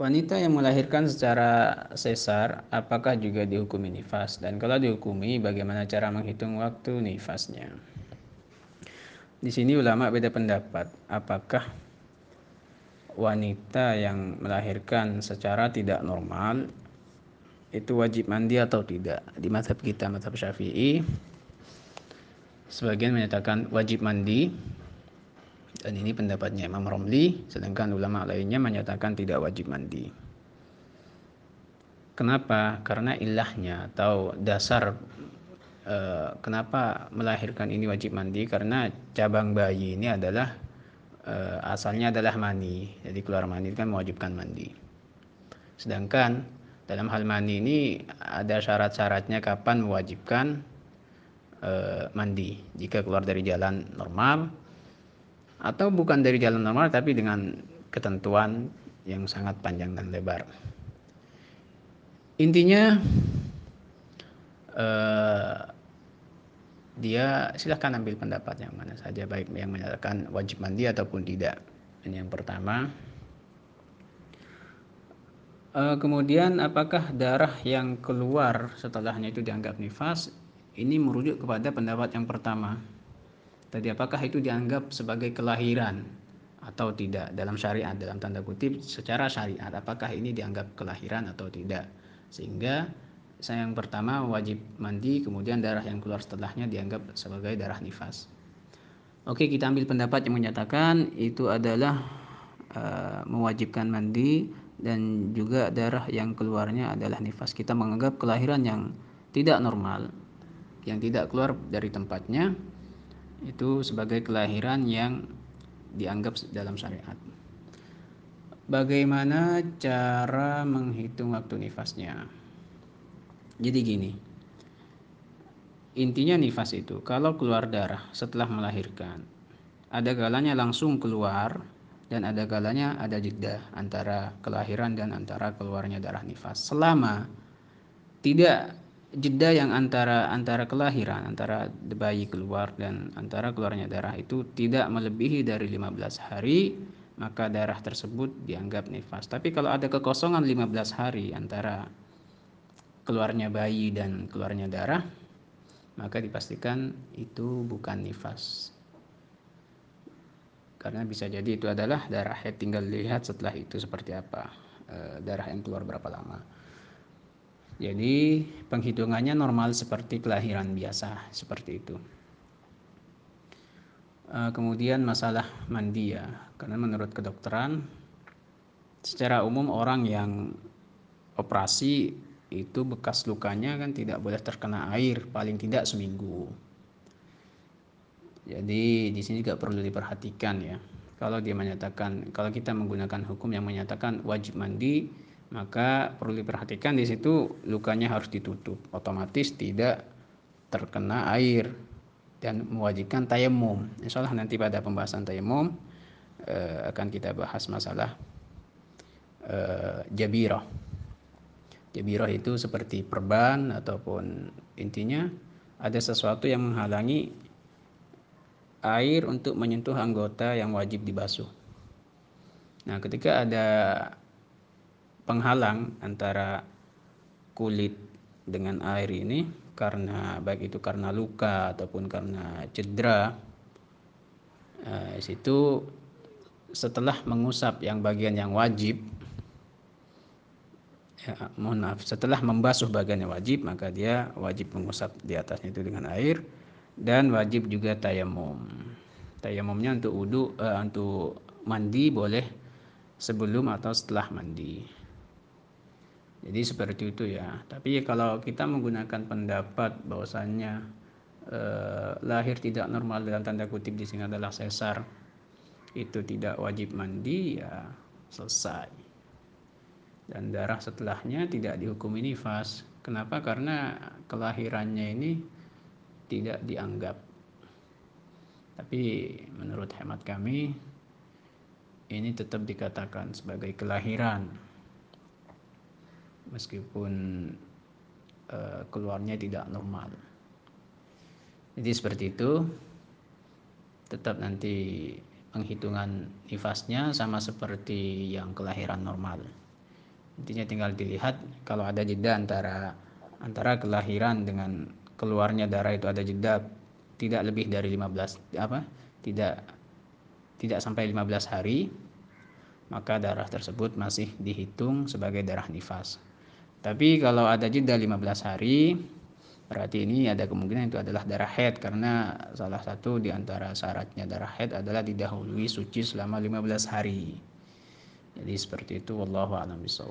wanita yang melahirkan secara sesar apakah juga dihukumi nifas? Dan kalau dihukumi bagaimana cara menghitung waktu nifasnya? Di sini ulama beda pendapat. Apakah wanita yang melahirkan secara tidak normal itu wajib mandi atau tidak? Di mazhab kita mazhab syafi'i sebagian menyatakan wajib mandi dan ini pendapatnya Imam Romli, sedangkan ulama lainnya menyatakan tidak wajib mandi. Kenapa? Karena ilahnya atau dasar eh, kenapa melahirkan ini wajib mandi karena cabang bayi ini adalah eh, asalnya adalah mani. Jadi keluar mani kan mewajibkan mandi. Sedangkan dalam hal mani ini ada syarat-syaratnya kapan mewajibkan eh, mandi. Jika keluar dari jalan normal atau bukan dari jalan normal tapi dengan ketentuan yang sangat panjang dan lebar. Intinya eh, dia silahkan ambil pendapat yang mana saja baik yang menyatakan wajib mandi ataupun tidak. Ini yang pertama. Eh, kemudian apakah darah yang keluar setelahnya itu dianggap nifas? Ini merujuk kepada pendapat yang pertama Tadi apakah itu dianggap sebagai kelahiran atau tidak dalam syariat dalam tanda kutip secara syariat apakah ini dianggap kelahiran atau tidak sehingga saya yang pertama wajib mandi kemudian darah yang keluar setelahnya dianggap sebagai darah nifas. Oke kita ambil pendapat yang menyatakan itu adalah uh, mewajibkan mandi dan juga darah yang keluarnya adalah nifas. Kita menganggap kelahiran yang tidak normal yang tidak keluar dari tempatnya itu sebagai kelahiran yang dianggap dalam syariat. Bagaimana cara menghitung waktu nifasnya? Jadi gini, intinya nifas itu kalau keluar darah setelah melahirkan, ada galanya langsung keluar dan ada galanya ada jeda antara kelahiran dan antara keluarnya darah nifas. Selama tidak jeda yang antara antara kelahiran antara bayi keluar dan antara keluarnya darah itu tidak melebihi dari 15 hari maka darah tersebut dianggap nifas. Tapi kalau ada kekosongan 15 hari antara keluarnya bayi dan keluarnya darah maka dipastikan itu bukan nifas. Karena bisa jadi itu adalah darah head tinggal lihat setelah itu seperti apa eh, darah yang keluar berapa lama jadi penghitungannya normal seperti kelahiran biasa, seperti itu. Eh, kemudian masalah mandi ya, karena menurut kedokteran, secara umum orang yang operasi itu bekas lukanya kan tidak boleh terkena air paling tidak seminggu. Jadi di sini juga perlu diperhatikan ya. Kalau dia menyatakan, kalau kita menggunakan hukum yang menyatakan wajib mandi, maka perlu diperhatikan di situ lukanya harus ditutup otomatis tidak terkena air dan mewajibkan tayamum. Insya Allah nanti pada pembahasan tayamum eh, akan kita bahas masalah eh, jabirah. Jabirah itu seperti perban ataupun intinya ada sesuatu yang menghalangi air untuk menyentuh anggota yang wajib dibasuh. Nah ketika ada penghalang antara kulit dengan air ini karena baik itu karena luka ataupun karena cedera eh, situ setelah mengusap yang bagian yang wajib ya, mohon maaf setelah membasuh bagian yang wajib maka dia wajib mengusap di atasnya itu dengan air dan wajib juga tayamum. Tayamumnya untuk wudhu eh, untuk mandi boleh sebelum atau setelah mandi jadi seperti itu ya. Tapi kalau kita menggunakan pendapat bahwasannya eh, lahir tidak normal dalam tanda kutip di sini adalah sesar, itu tidak wajib mandi ya selesai. Dan darah setelahnya tidak dihukumi nifas. Kenapa? Karena kelahirannya ini tidak dianggap. Tapi menurut hemat kami ini tetap dikatakan sebagai kelahiran meskipun uh, keluarnya tidak normal. Jadi seperti itu. Tetap nanti penghitungan nifasnya sama seperti yang kelahiran normal. intinya tinggal dilihat kalau ada jeda antara antara kelahiran dengan keluarnya darah itu ada jeda tidak lebih dari 15 apa tidak tidak sampai 15 hari maka darah tersebut masih dihitung sebagai darah nifas tapi kalau ada jeda 15 hari berarti ini ada kemungkinan itu adalah darah head karena salah satu di antara syaratnya darah head adalah didahului suci selama 15 hari. Jadi seperti itu wallahu a'lam bishawab